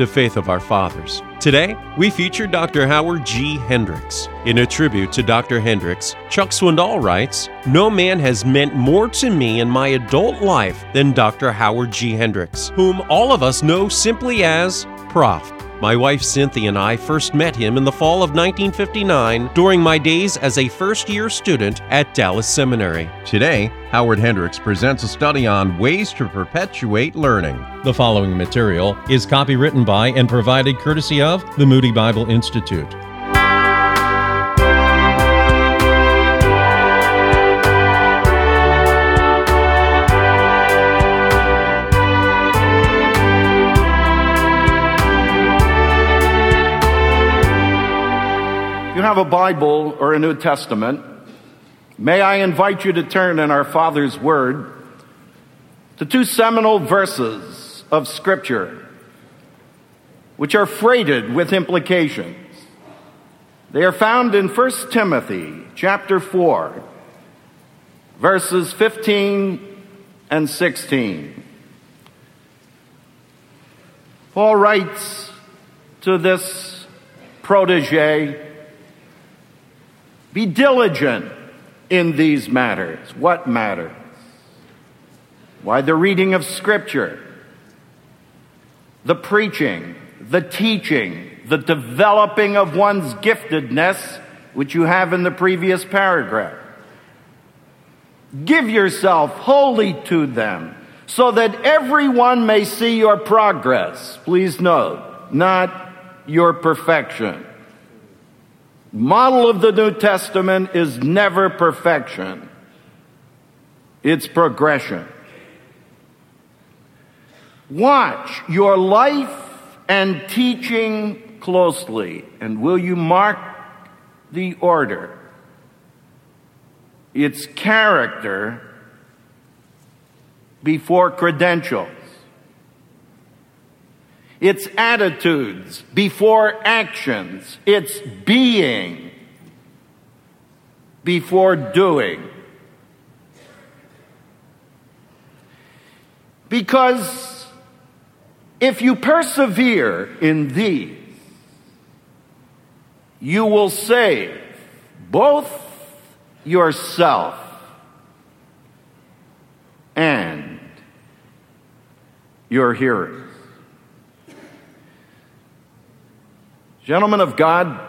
to Faith of Our Fathers. Today, we feature Dr. Howard G. Hendricks. In a tribute to Dr. Hendricks, Chuck Swindoll writes No man has meant more to me in my adult life than Dr. Howard G. Hendricks, whom all of us know simply as Prof. My wife Cynthia and I first met him in the fall of 1959 during my days as a first year student at Dallas Seminary. Today, Howard Hendricks presents a study on ways to perpetuate learning. The following material is copywritten by and provided courtesy of the Moody Bible Institute. Have a Bible or a New Testament, may I invite you to turn in our Father's Word to two seminal verses of Scripture, which are freighted with implications. They are found in 1 Timothy chapter 4, verses 15 and 16. Paul writes to this protege, be diligent in these matters. What matters? Why, the reading of Scripture, the preaching, the teaching, the developing of one's giftedness, which you have in the previous paragraph. Give yourself wholly to them so that everyone may see your progress. Please note, not your perfection. Model of the New Testament is never perfection. It's progression. Watch your life and teaching closely, and will you mark the order? Its character before credentials its attitudes before actions, its being before doing. Because if you persevere in these, you will save both yourself and your hearers. Gentlemen of God,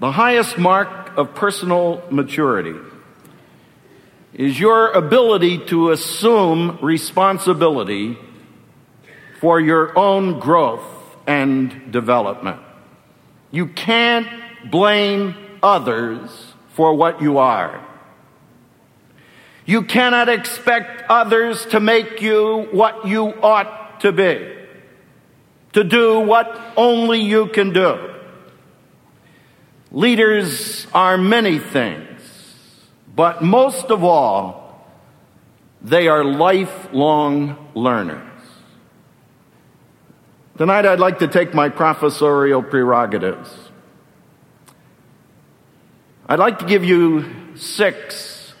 the highest mark of personal maturity is your ability to assume responsibility for your own growth and development. You can't blame others for what you are. You cannot expect others to make you what you ought to be to do what only you can do. Leaders are many things, but most of all, they are lifelong learners. Tonight, I'd like to take my professorial prerogatives. I'd like to give you six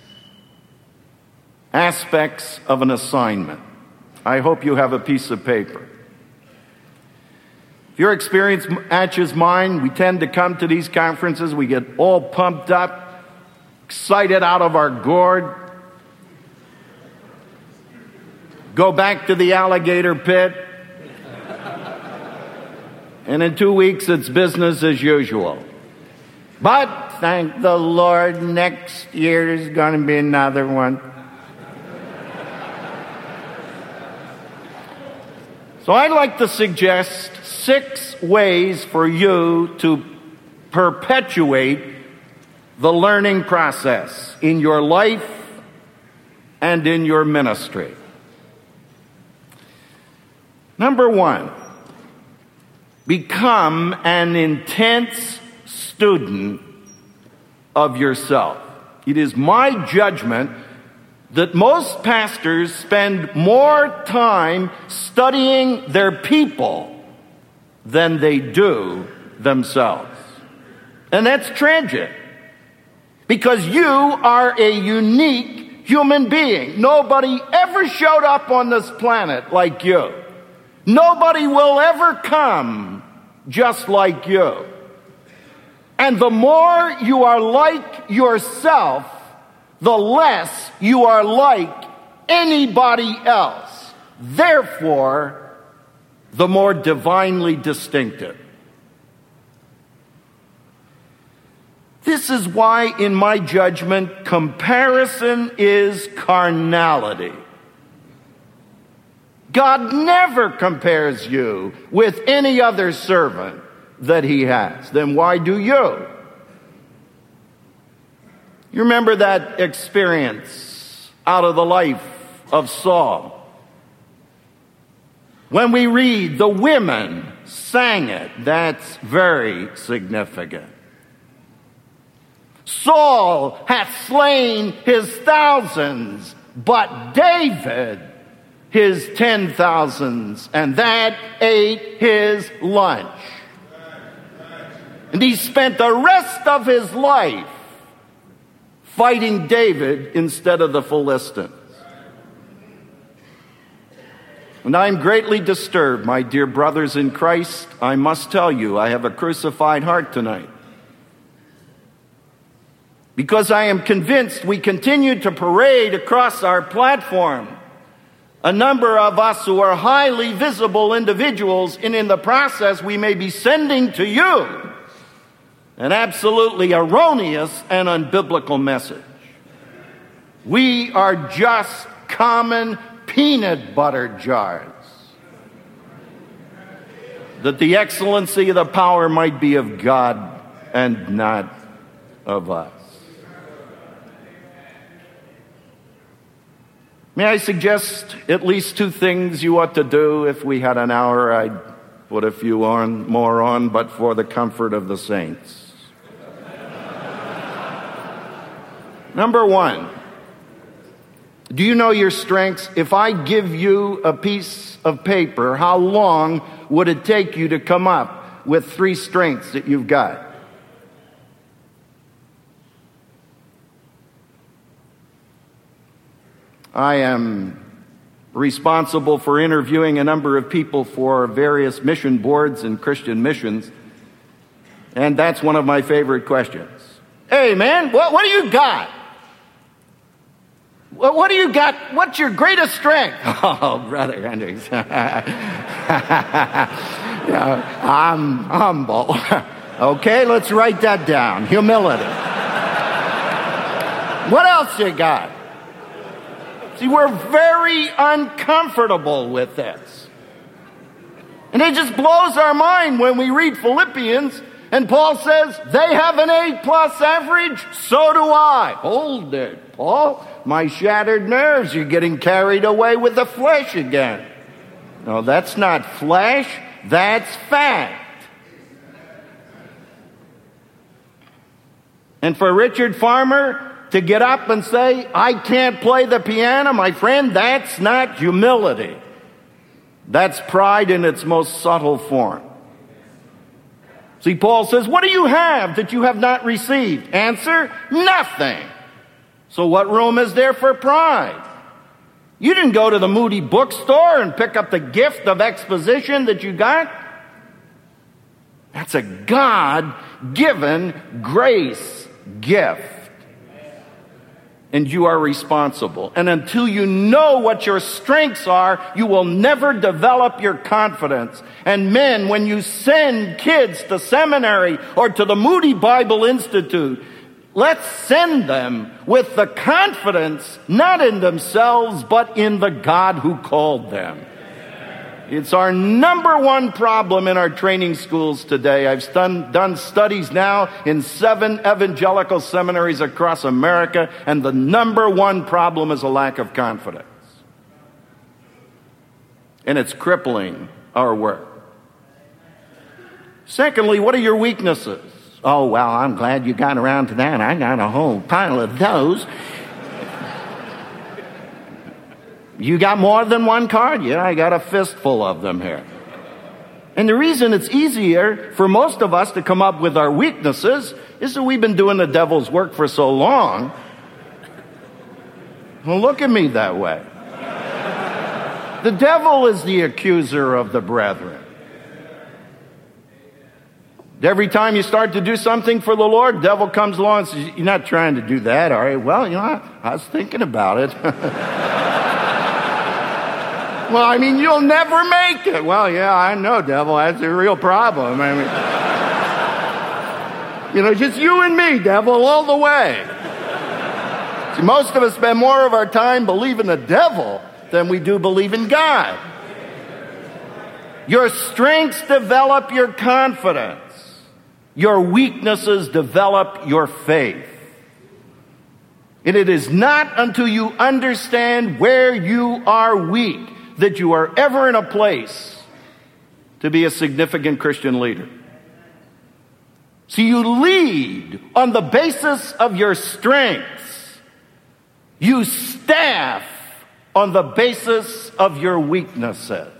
aspects of an assignment. I hope you have a piece of paper. If your experience matches mine, we tend to come to these conferences, we get all pumped up, excited out of our gourd, go back to the alligator pit, and in two weeks it's business as usual. But thank the Lord, next year is going to be another one. So I'd like to suggest six ways for you to perpetuate the learning process in your life and in your ministry. Number one, become an intense student of yourself. It is my judgment that most pastors spend more time studying their people than they do themselves. And that's tragic because you are a unique human being. Nobody ever showed up on this planet like you. Nobody will ever come just like you. And the more you are like yourself, the less you are like anybody else. Therefore, the more divinely distinctive. This is why, in my judgment, comparison is carnality. God never compares you with any other servant that he has. Then why do you? You remember that experience out of the life of Saul? When we read the women sang it, that's very significant. Saul hath slain his thousands, but David his ten thousands, and that ate his lunch. And he spent the rest of his life fighting David instead of the Philistines. And I am greatly disturbed, my dear brothers in Christ. I must tell you, I have a crucified heart tonight. Because I am convinced we continue to parade across our platform a number of us who are highly visible individuals, and in the process, we may be sending to you an absolutely erroneous and unbiblical message. We are just common peanut butter jars. That the excellency of the power might be of God and not of us. May I suggest at least two things you ought to do? If we had an hour, I'd put a few on, more on, but for the comfort of the saints. Number one, do you know your strengths? If I give you a piece of paper, how long would it take you to come up with three strengths that you've got? I am responsible for interviewing a number of people for various mission boards and Christian missions. And that's one of my favorite questions. Hey, man, what, what do you got? What, what do you got? What's your greatest strength? Oh, Brother Hendricks. yeah, I'm humble. okay, let's write that down. Humility. what else you got? See, we're very uncomfortable with this. And it just blows our mind when we read Philippians and Paul says, they have an A plus average, so do I. Hold it, Paul. My shattered nerves, you're getting carried away with the flesh again. No, that's not flesh, that's fact. And for Richard Farmer, to get up and say, I can't play the piano, my friend, that's not humility. That's pride in its most subtle form. See, Paul says, What do you have that you have not received? Answer, nothing. So, what room is there for pride? You didn't go to the Moody bookstore and pick up the gift of exposition that you got. That's a God given grace gift and you are responsible. And until you know what your strengths are, you will never develop your confidence. And men, when you send kids to seminary or to the Moody Bible Institute, let's send them with the confidence not in themselves, but in the God who called them. It's our number one problem in our training schools today. I've done, done studies now in seven evangelical seminaries across America, and the number one problem is a lack of confidence. And it's crippling our work. Secondly, what are your weaknesses? Oh, well, I'm glad you got around to that. I got a whole pile of those. You got more than one card? Yeah, I got a fistful of them here. And the reason it's easier for most of us to come up with our weaknesses is that we've been doing the devil's work for so long. Well, look at me that way. The devil is the accuser of the brethren. Every time you start to do something for the Lord, devil comes along and says, You're not trying to do that, are you? Well, you know, I, I was thinking about it. well, I mean, you'll never make it. Well, yeah, I know, devil. That's a real problem. I mean, you know, just you and me, devil, all the way. See, most of us spend more of our time believing the devil than we do believe in God. Your strengths develop your confidence. Your weaknesses develop your faith. And it is not until you understand where you are weak that you are ever in a place to be a significant Christian leader. See, you lead on the basis of your strengths. You staff on the basis of your weaknesses.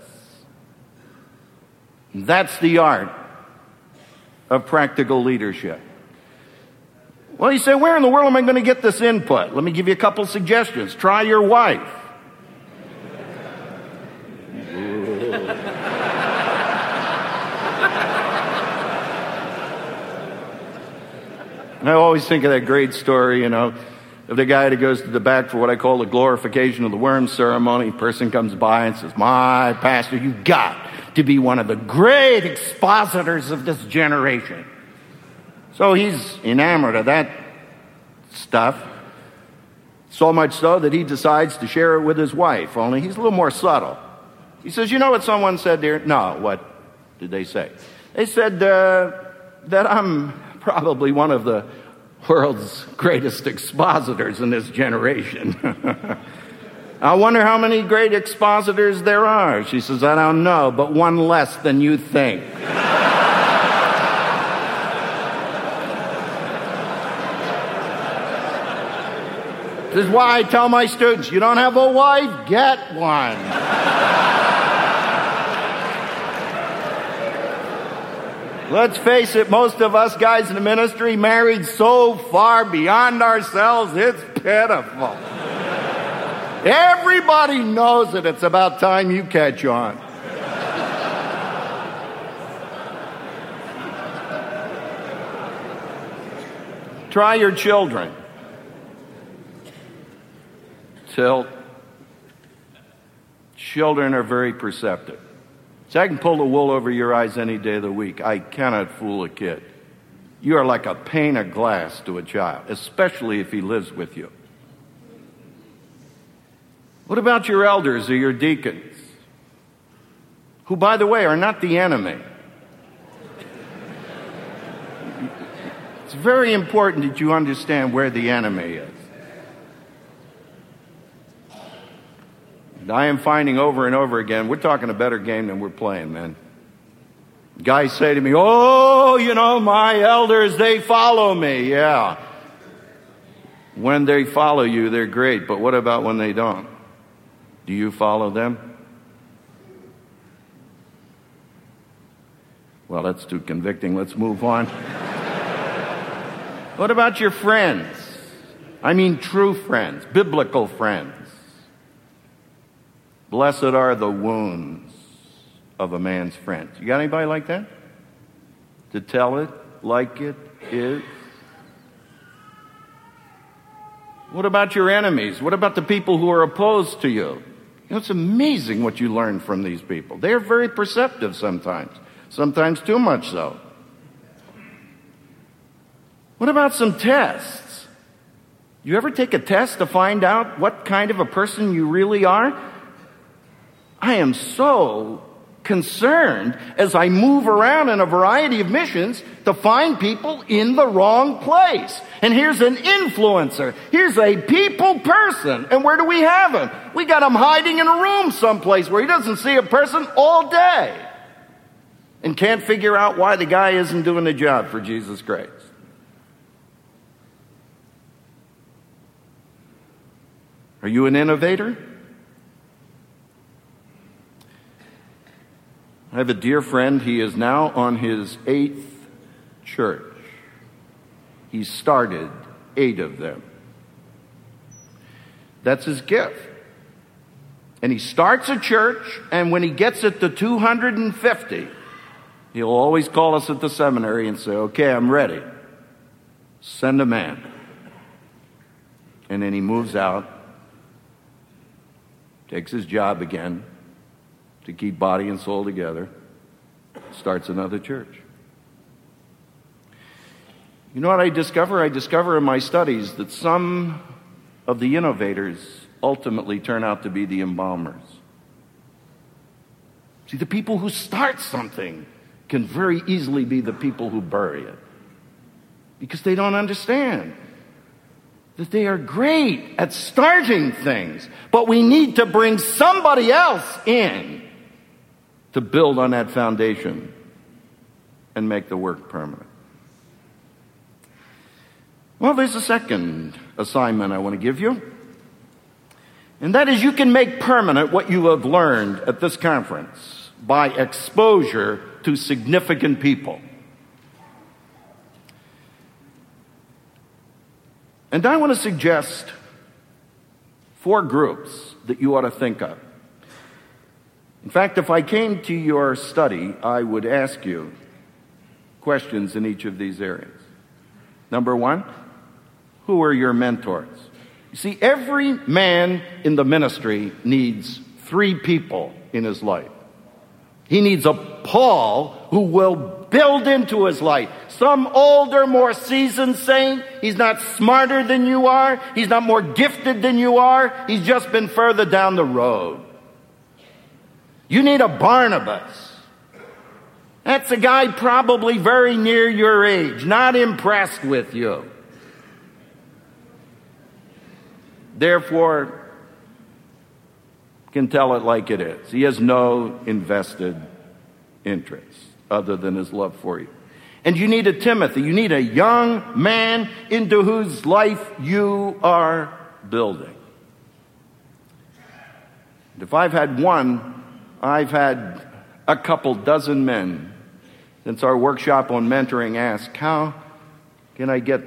That's the art of practical leadership. Well, you say, where in the world am I going to get this input? Let me give you a couple suggestions. Try your wife. I always think of that great story, you know, of the guy that goes to the back for what I call the glorification of the worm ceremony. Person comes by and says, My pastor, you got to be one of the great expositors of this generation. So he's enamored of that stuff. So much so that he decides to share it with his wife, only he's a little more subtle. He says, You know what someone said there? No, what did they say? They said uh, that I'm probably one of the world's greatest expositors in this generation. I wonder how many great expositors there are. She says, I don't know, but one less than you think. this is why I tell my students you don't have a wife, get one. Let's face it, most of us guys in the ministry married so far beyond ourselves, it's pitiful. Everybody knows it. It's about time you catch on. Try your children. Tilt. Children are very perceptive. So I can pull the wool over your eyes any day of the week. I cannot fool a kid. You are like a pane of glass to a child, especially if he lives with you. What about your elders or your deacons? Who, by the way, are not the enemy. It's very important that you understand where the enemy is. And I am finding over and over again, we're talking a better game than we're playing, man. Guys say to me, Oh, you know, my elders, they follow me. Yeah. When they follow you, they're great, but what about when they don't? Do you follow them? Well, that's too convicting. Let's move on. what about your friends? I mean, true friends, biblical friends. Blessed are the wounds of a man's friends. You got anybody like that? To tell it like it is? What about your enemies? What about the people who are opposed to you? You know, it's amazing what you learn from these people. They're very perceptive sometimes, sometimes too much so. What about some tests? You ever take a test to find out what kind of a person you really are? I am so concerned as I move around in a variety of missions to find people in the wrong place. And here's an influencer. Here's a people person. And where do we have him? We got him hiding in a room someplace where he doesn't see a person all day. And can't figure out why the guy isn't doing the job for Jesus Christ. Are you an innovator? I have a dear friend. He is now on his eighth church. He started eight of them. That's his gift. And he starts a church, and when he gets it to 250, he'll always call us at the seminary and say, Okay, I'm ready. Send a man. And then he moves out, takes his job again to keep body and soul together, starts another church. You know what I discover? I discover in my studies that some of the innovators ultimately turn out to be the embalmers. See, the people who start something can very easily be the people who bury it because they don't understand that they are great at starting things, but we need to bring somebody else in to build on that foundation and make the work permanent. Well, there's a second assignment I want to give you. And that is you can make permanent what you have learned at this conference by exposure to significant people. And I want to suggest four groups that you ought to think of. In fact, if I came to your study, I would ask you questions in each of these areas. Number one, who are your mentors? You see, every man in the ministry needs three people in his life. He needs a Paul who will build into his life. Some older, more seasoned saint. He's not smarter than you are. He's not more gifted than you are. He's just been further down the road. You need a Barnabas. That's a guy probably very near your age, not impressed with you. Therefore, can tell it like it is. He has no invested interest other than his love for you. And you need a Timothy. You need a young man into whose life you are building. And If I've had one, I've had a couple dozen men since our workshop on mentoring ask, How can I get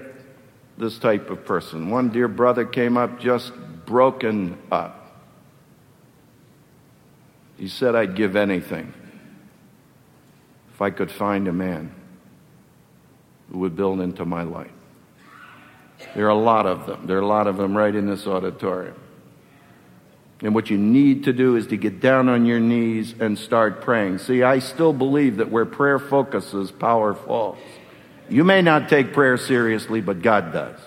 this type of person. One dear brother came up just broken up. He said, I'd give anything if I could find a man who would build into my life. There are a lot of them. There are a lot of them right in this auditorium. And what you need to do is to get down on your knees and start praying. See, I still believe that where prayer focuses, power falls. You may not take prayer seriously, but God does.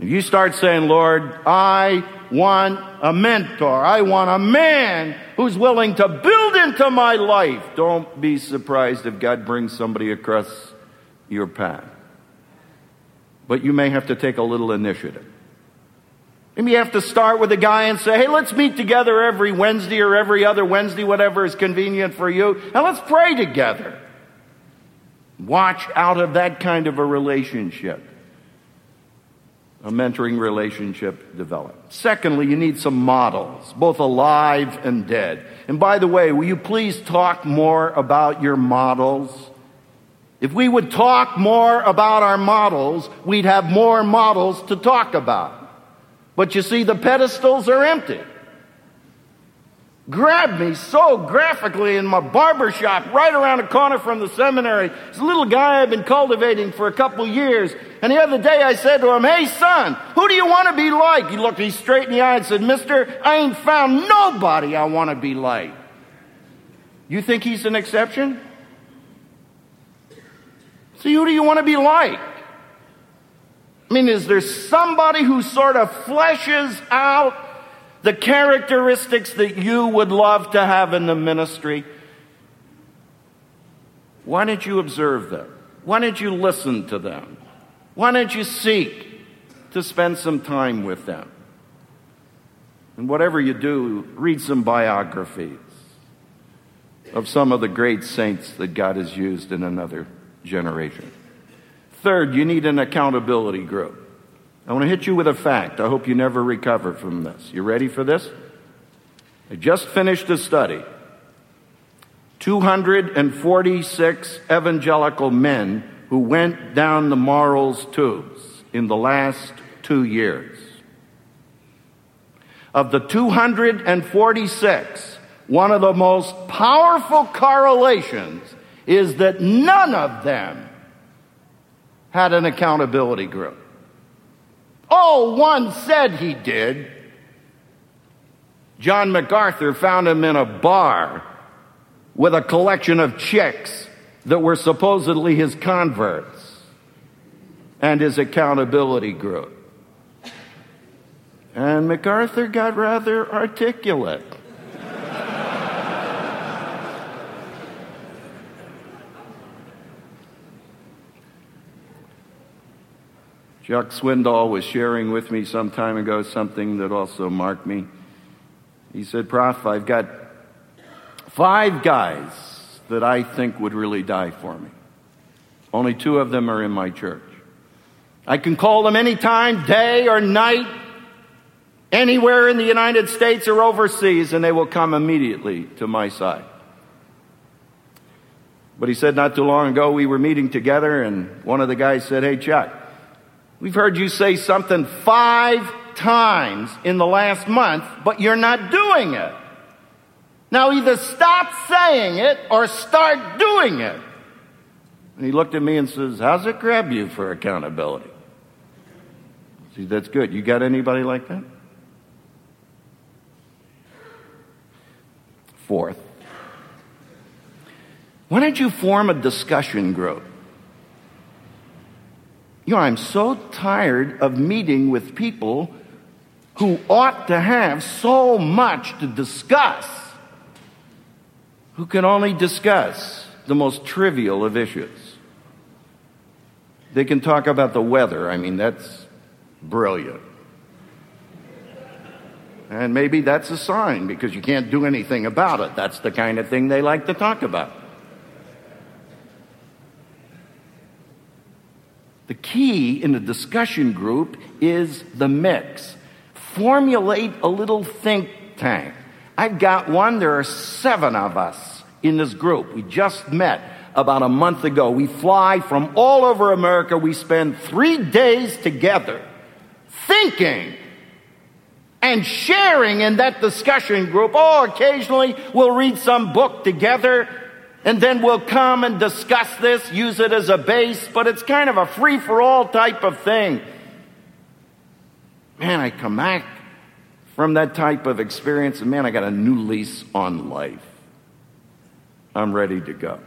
If you start saying, Lord, I want a mentor, I want a man who's willing to build into my life, don't be surprised if God brings somebody across your path. But you may have to take a little initiative. Maybe you have to start with a guy and say, hey, let's meet together every Wednesday or every other Wednesday, whatever is convenient for you, and let's pray together. Watch out of that kind of a relationship. A mentoring relationship develop. Secondly, you need some models, both alive and dead. And by the way, will you please talk more about your models? If we would talk more about our models, we'd have more models to talk about. But you see, the pedestals are empty grabbed me so graphically in my barber shop right around the corner from the seminary. This little guy I've been cultivating for a couple years. And the other day I said to him, Hey son, who do you want to be like? He looked me straight in the eye and said, Mister, I ain't found nobody I want to be like. You think he's an exception? See, who do you want to be like? I mean, is there somebody who sort of fleshes out the characteristics that you would love to have in the ministry, why don't you observe them? Why don't you listen to them? Why don't you seek to spend some time with them? And whatever you do, read some biographies of some of the great saints that God has used in another generation. Third, you need an accountability group. I want to hit you with a fact. I hope you never recover from this. You ready for this? I just finished a study. 246 evangelical men who went down the morals tubes in the last two years. Of the 246, one of the most powerful correlations is that none of them had an accountability group. Oh, one said he did. John MacArthur found him in a bar with a collection of chicks that were supposedly his converts and his accountability group. And MacArthur got rather articulate. Chuck Swindoll was sharing with me some time ago something that also marked me. He said, Prof, I've got five guys that I think would really die for me. Only two of them are in my church. I can call them anytime, day or night, anywhere in the United States or overseas, and they will come immediately to my side. But he said not too long ago we were meeting together, and one of the guys said, Hey, Chuck, we've heard you say something five times in the last month, but you're not doing it. Now either stop saying it or start doing it. And he looked at me and says, How's it grab you for accountability? See, that's good. You got anybody like that? Fourth, why don't you form a discussion group? You know, I'm so tired of meeting with people who ought to have so much to discuss, who can only discuss the most trivial of issues. They can talk about the weather. I mean, that's brilliant. And maybe that's a sign because you can't do anything about it. That's the kind of thing they like to talk about. The key in a discussion group is the mix. Formulate a little think tank. I've got one, there are seven of us in this group. We just met about a month ago. We fly from all over America. We spend three days together thinking and sharing in that discussion group. Oh, occasionally we'll read some book together and then we'll come and discuss this, use it as a base, but it's kind of a free for all type of thing. Man, I come back from that type of experience and man, I got a new lease on life. I'm ready to go.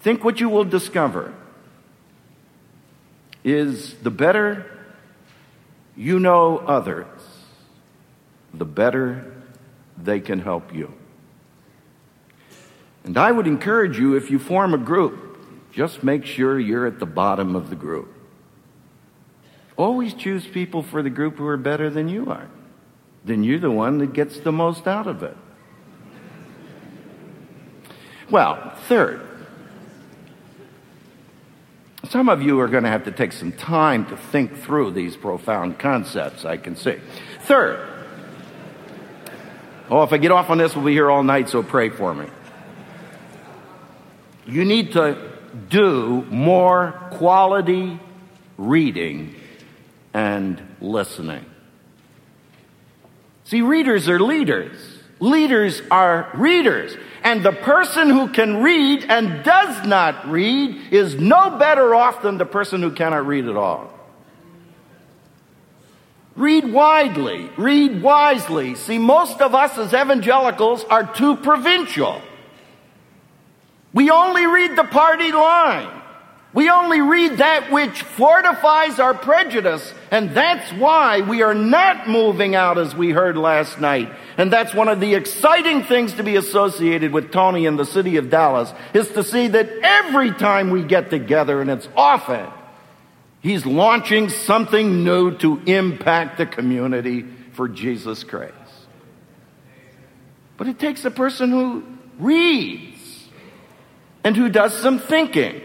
Think what you will discover is the better you know others, the better they can help you. And I would encourage you, if you form a group, just make sure you're at the bottom of the group. Always choose people for the group who are better than you are. Then you're the one that gets the most out of it. Well, third, some of you are going to have to take some time to think through these profound concepts, I can see. Third, oh, if I get off on this, we'll be here all night, so pray for me. You need to do more quality reading and listening. See, readers are leaders. Leaders are readers. And the person who can read and does not read is no better off than the person who cannot read at all. Read widely, read wisely. See, most of us as evangelicals are too provincial. We only read the party line. We only read that which fortifies our prejudice, and that's why we are not moving out as we heard last night. And that's one of the exciting things to be associated with Tony in the city of Dallas, is to see that every time we get together, and it's often, he's launching something new to impact the community for Jesus Christ. But it takes a person who reads and who does some thinking.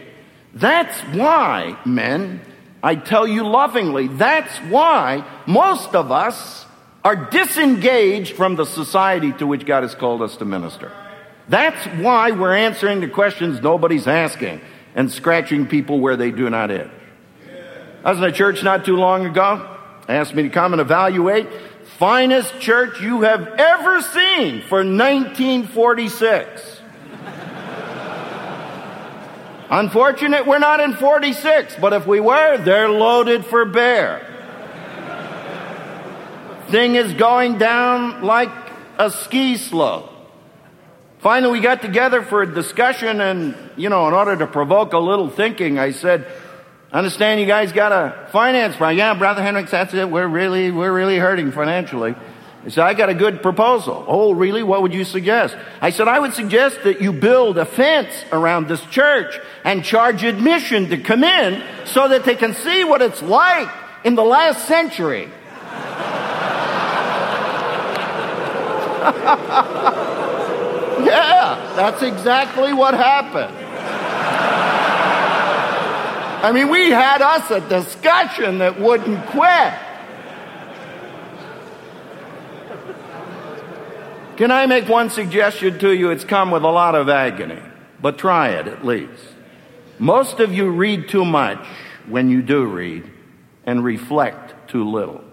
That's why, men, I tell you lovingly, that's why most of us are disengaged from the society to which God has called us to minister. That's why we're answering the questions nobody's asking and scratching people where they do not itch. I was in a church not too long ago, asked me to come and evaluate finest church you have ever seen for 1946. Unfortunate we're not in 46, but if we were, they're loaded for bear. Thing is going down like a ski slope. Finally, we got together for a discussion, and, you know, in order to provoke a little thinking, I said, Understand you guys got a finance problem. Yeah, Brother Hendricks, that's it. We're really, we're really hurting financially. He said, I got a good proposal. Oh, really? What would you suggest? I said, I would suggest that you build a fence around this church and charge admission to come in so that they can see what it's like in the last century. yeah, that's exactly what happened. I mean, we had us a discussion that wouldn't quit. Can I make one suggestion to you? It's come with a lot of agony, but try it at least. Most of you read too much when you do read and reflect too little.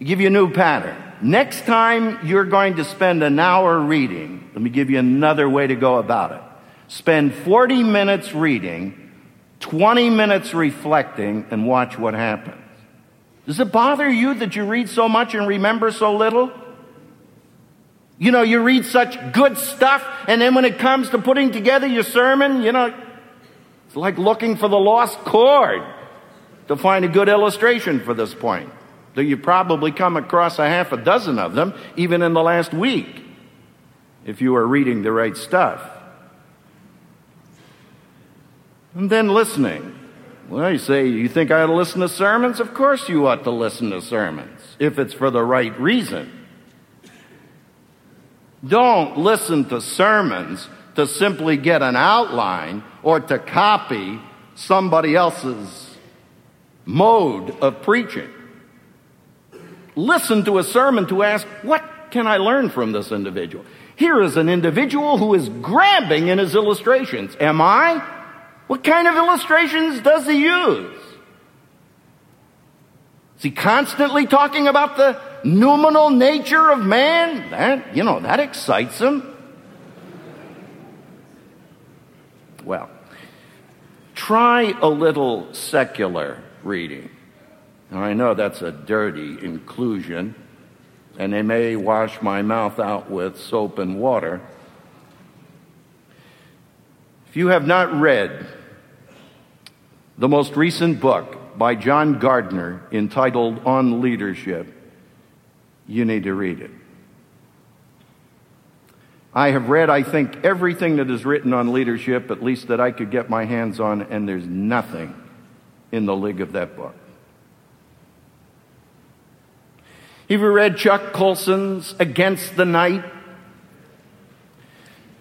i give you a new pattern. Next time you're going to spend an hour reading, let me give you another way to go about it. Spend 40 minutes reading 20 minutes reflecting and watch what happens. Does it bother you that you read so much and remember so little? You know, you read such good stuff, and then when it comes to putting together your sermon, you know, it's like looking for the lost chord to find a good illustration for this point. Though you probably come across a half a dozen of them, even in the last week, if you are reading the right stuff. And then listening. Well, you say, you think I ought to listen to sermons? Of course you ought to listen to sermons, if it's for the right reason. Don't listen to sermons to simply get an outline or to copy somebody else's mode of preaching. Listen to a sermon to ask, what can I learn from this individual? Here is an individual who is grabbing in his illustrations. Am I? What kind of illustrations does he use? Is he constantly talking about the noumenal nature of man? That, you know, that excites him. Well, try a little secular reading. Now, I know that's a dirty inclusion, and they may wash my mouth out with soap and water. If you have not read the most recent book by John Gardner entitled On Leadership. You need to read it. I have read, I think, everything that is written on leadership, at least that I could get my hands on, and there's nothing in the league of that book. Have you read Chuck Colson's Against the Night?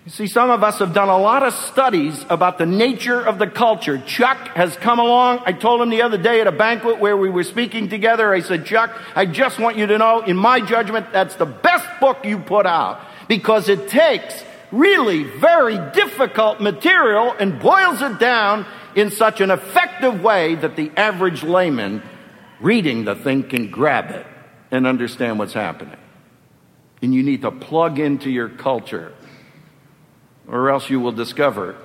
You see, some of us have done a lot of studies about the nature of the culture. Chuck has come along. I told him the other day at a banquet where we were speaking together, I said, Chuck, I just want you to know, in my judgment, that's the best book you put out because it takes really very difficult material and boils it down in such an effective way that the average layman reading the thing can grab it and understand what's happening. And you need to plug into your culture or else you will discover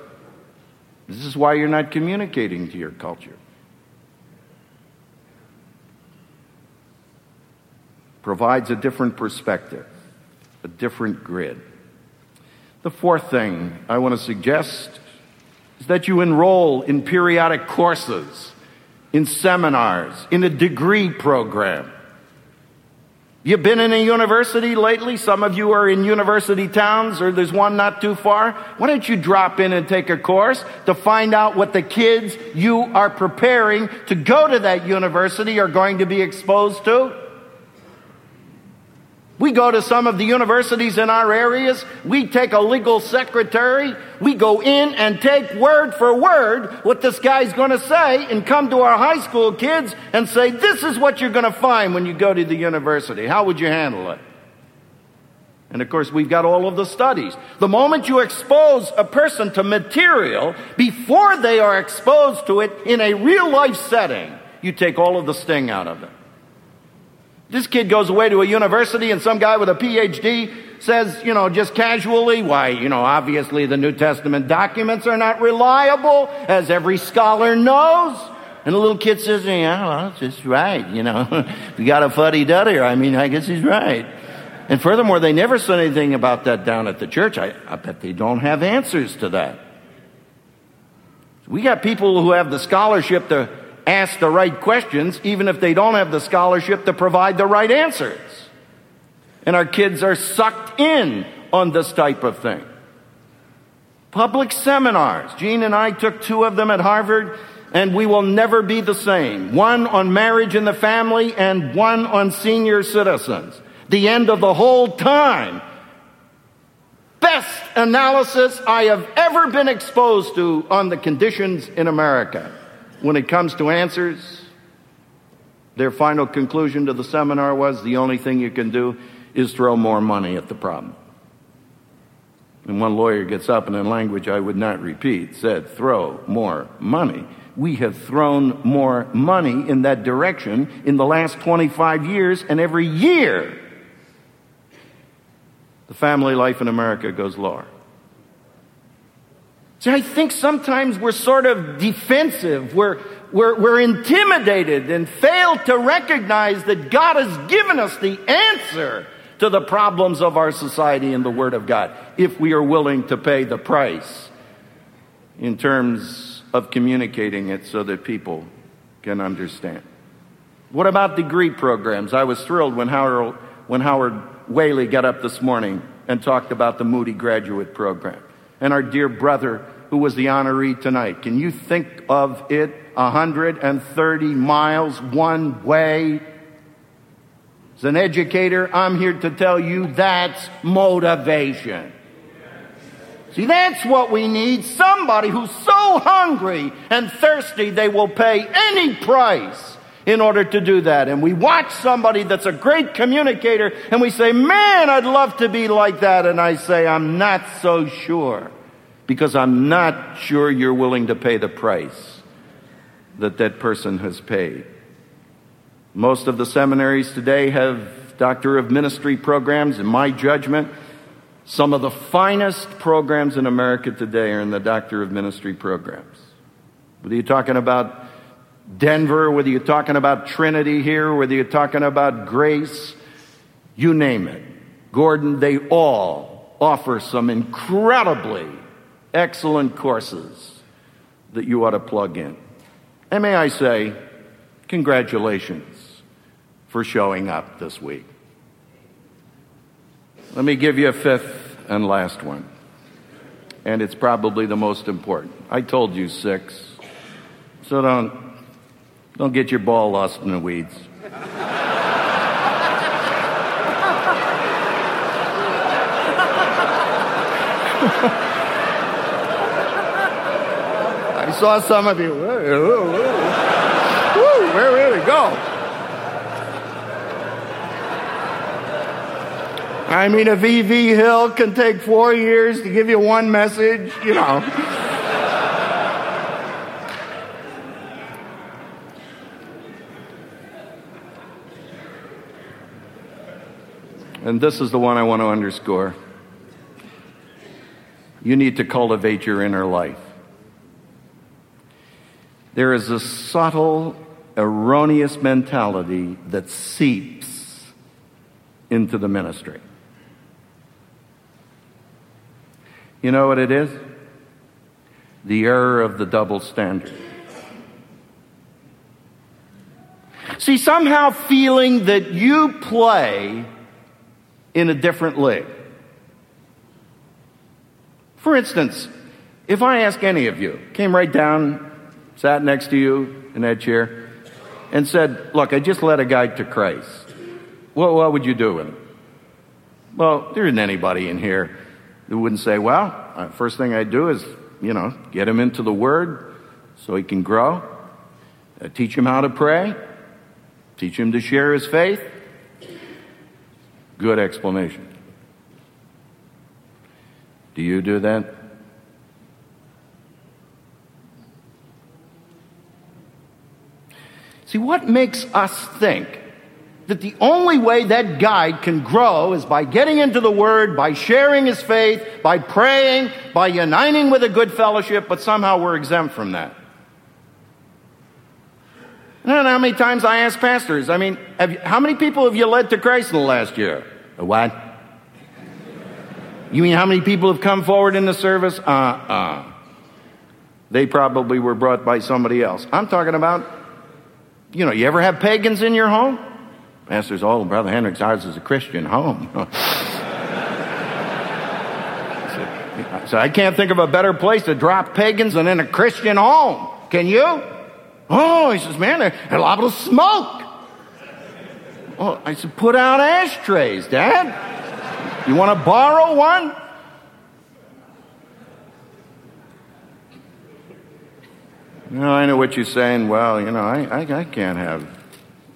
this is why you're not communicating to your culture. Provides a different perspective, a different grid. The fourth thing I want to suggest is that you enroll in periodic courses, in seminars, in a degree program. You've been in a university lately? Some of you are in university towns or there's one not too far. Why don't you drop in and take a course to find out what the kids you are preparing to go to that university are going to be exposed to? We go to some of the universities in our areas. We take a legal secretary. We go in and take word for word what this guy's going to say and come to our high school kids and say, this is what you're going to find when you go to the university. How would you handle it? And of course, we've got all of the studies. The moment you expose a person to material before they are exposed to it in a real life setting, you take all of the sting out of it. This kid goes away to a university and some guy with a PhD says, you know, just casually, why, you know, obviously the New Testament documents are not reliable, as every scholar knows. And the little kid says, yeah, well, it's just right, you know. we got a fuddy-duddy, I mean, I guess he's right. And furthermore, they never said anything about that down at the church. I, I bet they don't have answers to that. We got people who have the scholarship to ask the right questions, even if they don't have the scholarship to provide the right answers. And our kids are sucked in on this type of thing. Public seminars. Jeanne and I took two of them at Harvard, and we will never be the same. One on marriage and the family, and one on senior citizens. The end of the whole time. Best analysis I have ever been exposed to on the conditions in America when it comes to answers, their final conclusion to the seminar was the only thing you can do is throw more money at the problem. And one lawyer gets up and in language I would not repeat said, throw more money. We have thrown more money in that direction in the last 25 years, and every year the family life in America goes lower. See, I think sometimes we're sort of defensive. We're, we're, we're intimidated and fail to recognize that God has given us the answer to the problems of our society in the Word of God if we are willing to pay the price in terms of communicating it so that people can understand. What about degree programs? I was thrilled when Howard, when Howard Whaley got up this morning and talked about the Moody graduate program. And our dear brother who was the honoree tonight. Can you think of it 130 miles one way? As an educator, I'm here to tell you that's motivation. See, that's what we need. Somebody who's so hungry and thirsty they will pay any price in order to do that. And we watch somebody that's a great communicator and we say, man, I'd love to be like that. And I say, I'm not so sure because I'm not sure you're willing to pay the price that that person has paid. Most of the seminaries today have Doctor of Ministry programs. In my judgment, some of the finest programs in America today are in the Doctor of Ministry programs. Whether you're talking about Denver, whether you're talking about Trinity here, whether you're talking about Grace, you name it. Gordon, they all offer some incredibly excellent courses that you ought to plug in. And may I say, congratulations for showing up this week. Let me give you a fifth and last one. And it's probably the most important. I told you six. So don't, don't get your ball lost in the weeds. Saw some of you. Woo, where will we go? I mean, if E.V. Hill can take four years to give you one message, you know. and this is the one I want to underscore. You need to cultivate your inner life. There is a subtle, erroneous mentality that seeps into the ministry. You know what it is? The error of the double standard. See, somehow feeling that you play in a different league. For instance, if I ask any of you, came right down sat next to you in that chair, and said, Look, I just led a guy to Christ. Well, what would you do with him? Well, there isn't anybody in here who wouldn't say, Well, uh, first thing I'd do is, you know, get him into the Word so he can grow, uh, teach him how to pray, teach him to share his faith. Good explanation. Do you do that? See, what makes us think that the only way that guide can grow is by getting into the Word, by sharing his faith, by praying, by uniting with a good fellowship, but somehow we're exempt from that. I don't know how many times I ask pastors, I mean, you, how many people have you led to Christ in the last year? A what? You mean how many people have come forward in the service? Uh uh. They probably were brought by somebody else. I'm talking about, you know, you ever have pagans in your home? Pastor's, oh, Brother Hendricks, ours is a Christian home. so I can't think of a better place to drop pagans than in a Christian home. Can you? Oh, he says, man, they're, they're liable to smoke. Oh, I said, put out ashtrays, Dad. You want to borrow one? No, I know what you're saying. Well, you know, I, I, I can't have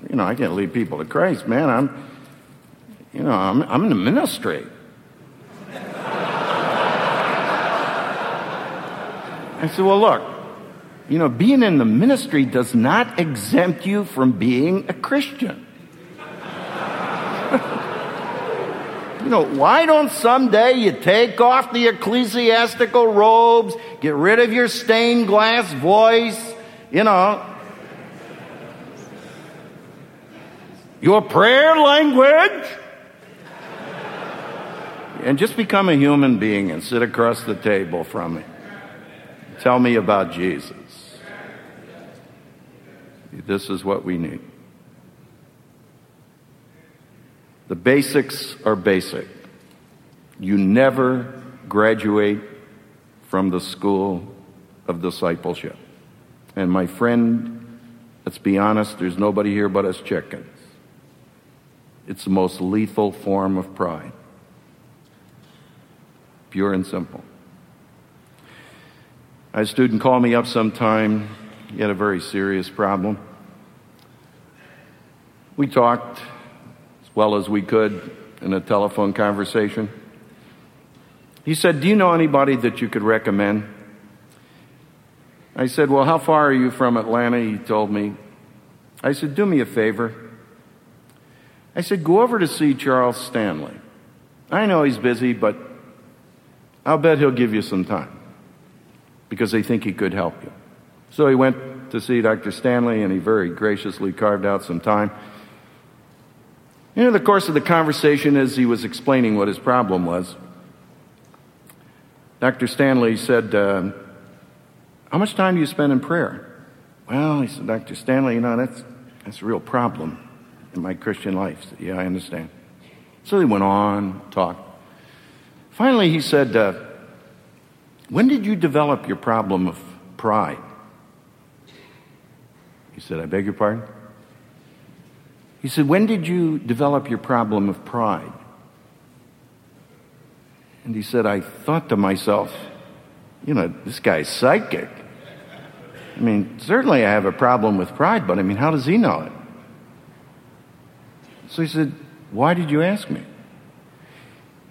you know, I can't lead people to Christ, man. I'm, you know, I'm, I'm in the ministry. I said, well, look, you know, being in the ministry does not exempt you from being a Christian. you know, why don't someday you take off the ecclesiastical robes, get rid of your stained glass voice, you know, your prayer language. and just become a human being and sit across the table from me. Tell me about Jesus. This is what we need. The basics are basic. You never graduate from the school of discipleship. And my friend, let's be honest, there's nobody here but us chickens. It's the most lethal form of pride. Pure and simple. I had a student call me up sometime. He had a very serious problem. We talked as well as we could in a telephone conversation. He said, Do you know anybody that you could recommend? I said, Well, how far are you from Atlanta? He told me. I said, Do me a favor. I said, Go over to see Charles Stanley. I know he's busy, but I'll bet he'll give you some time because they think he could help you. So he went to see Dr. Stanley and he very graciously carved out some time. In the course of the conversation, as he was explaining what his problem was, Dr. Stanley said, uh, How much time do you spend in prayer? Well, he said, Dr. Stanley, you know, that's, that's a real problem in my Christian life. Said, yeah, I understand. So he went on, talked. Finally, he said, uh, When did you develop your problem of pride? He said, I beg your pardon? He said, When did you develop your problem of pride? And he said, I thought to myself, you know, this guy's psychic. I mean, certainly I have a problem with pride, but I mean, how does he know it? So he said, Why did you ask me?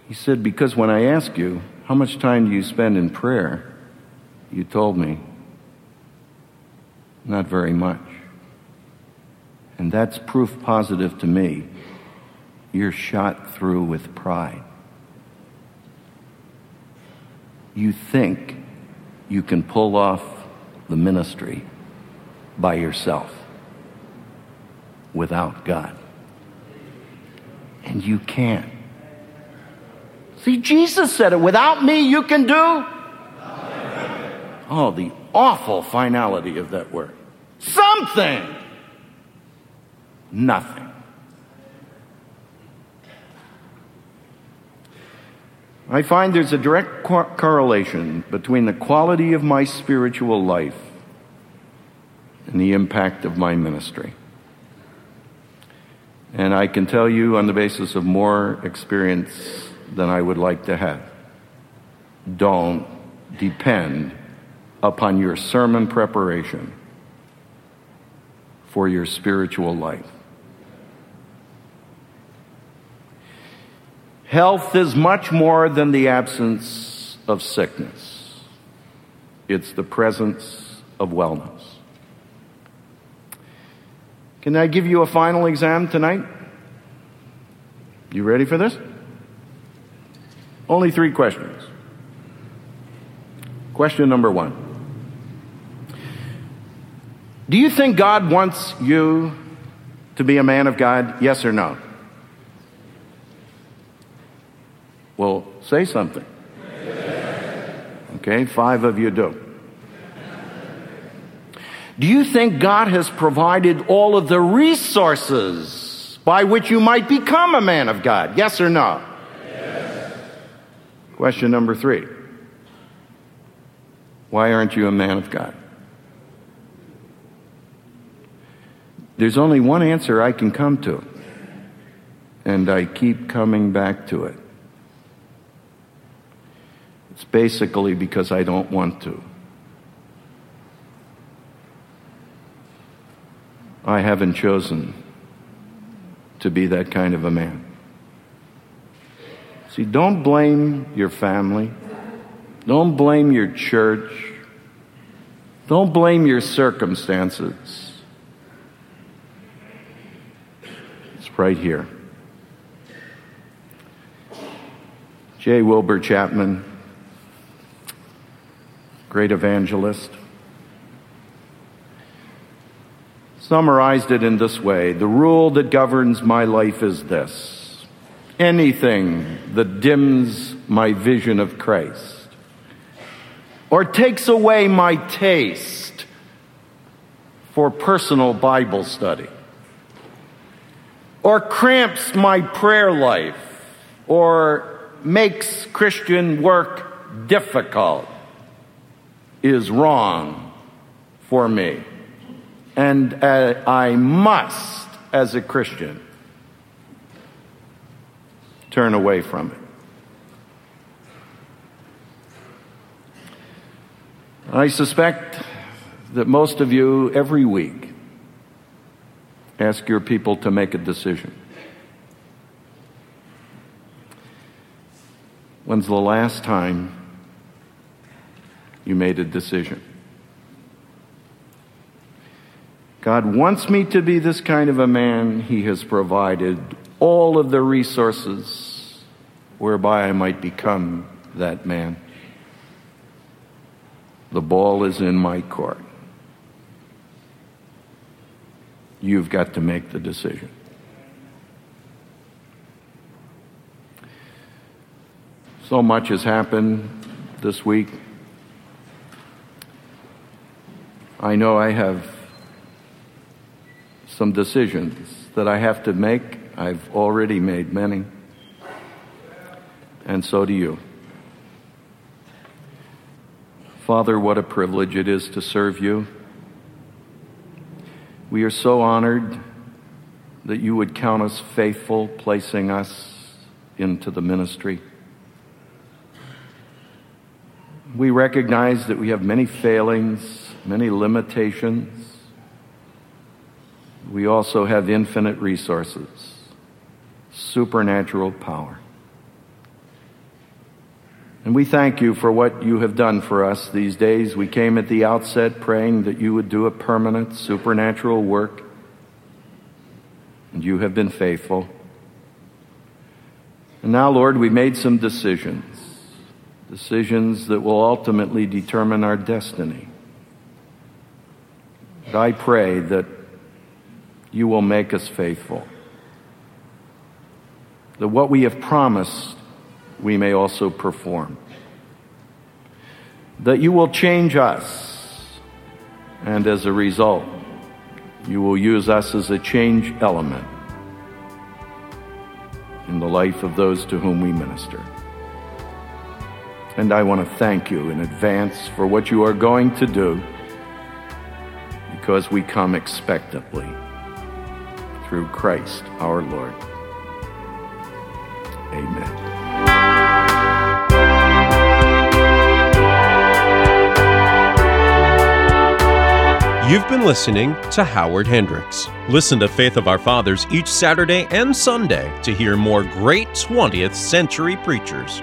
He said, Because when I asked you, How much time do you spend in prayer? you told me, Not very much. And that's proof positive to me. You're shot through with pride. You think you can pull off the ministry by yourself without God and you can't. See, Jesus said it without me, you can do. Oh, the awful finality of that word. Something. Nothing. I find there's a direct co- correlation between the quality of my spiritual life and the impact of my ministry. And I can tell you on the basis of more experience than I would like to have don't depend upon your sermon preparation for your spiritual life. Health is much more than the absence of sickness. It's the presence of wellness. Can I give you a final exam tonight? You ready for this? Only three questions. Question number one Do you think God wants you to be a man of God? Yes or no? Well, say something. Okay, five of you do. Do you think God has provided all of the resources by which you might become a man of God? Yes or no? Yes. Question number three Why aren't you a man of God? There's only one answer I can come to, and I keep coming back to it. It's basically because I don't want to. I haven't chosen to be that kind of a man. See, don't blame your family. Don't blame your church. Don't blame your circumstances. It's right here. J. Wilbur Chapman, great evangelist, summarized it in this way The rule that governs my life is this. Anything that dims my vision of Christ or takes away my taste for personal Bible study or cramps my prayer life or makes Christian work difficult is wrong for me and I must, as a Christian, turn away from it. I suspect that most of you every week ask your people to make a decision. When's the last time you made a decision? God wants me to be this kind of a man. He has provided all of the resources whereby I might become that man. The ball is in my court. You've got to make the decision. So much has happened this week. I know I have some decisions that I have to make. I've already made many. And so do you. Father, what a privilege it is to serve you. We are so honored that you would count us faithful, placing us into the ministry. We recognize that we have many failings, many limitations we also have infinite resources, supernatural power. And we thank you for what you have done for us these days. We came at the outset praying that you would do a permanent supernatural work, and you have been faithful. And now, Lord, we made some decisions, decisions that will ultimately determine our destiny. I pray that you will make us faithful. That what we have promised, we may also perform. That you will change us, and as a result, you will use us as a change element in the life of those to whom we minister. And I want to thank you in advance for what you are going to do because we come expectantly through Christ our Lord. Amen. You've been listening to Howard Hendricks. Listen to Faith of Our Fathers each Saturday and Sunday to hear more great 20th century preachers.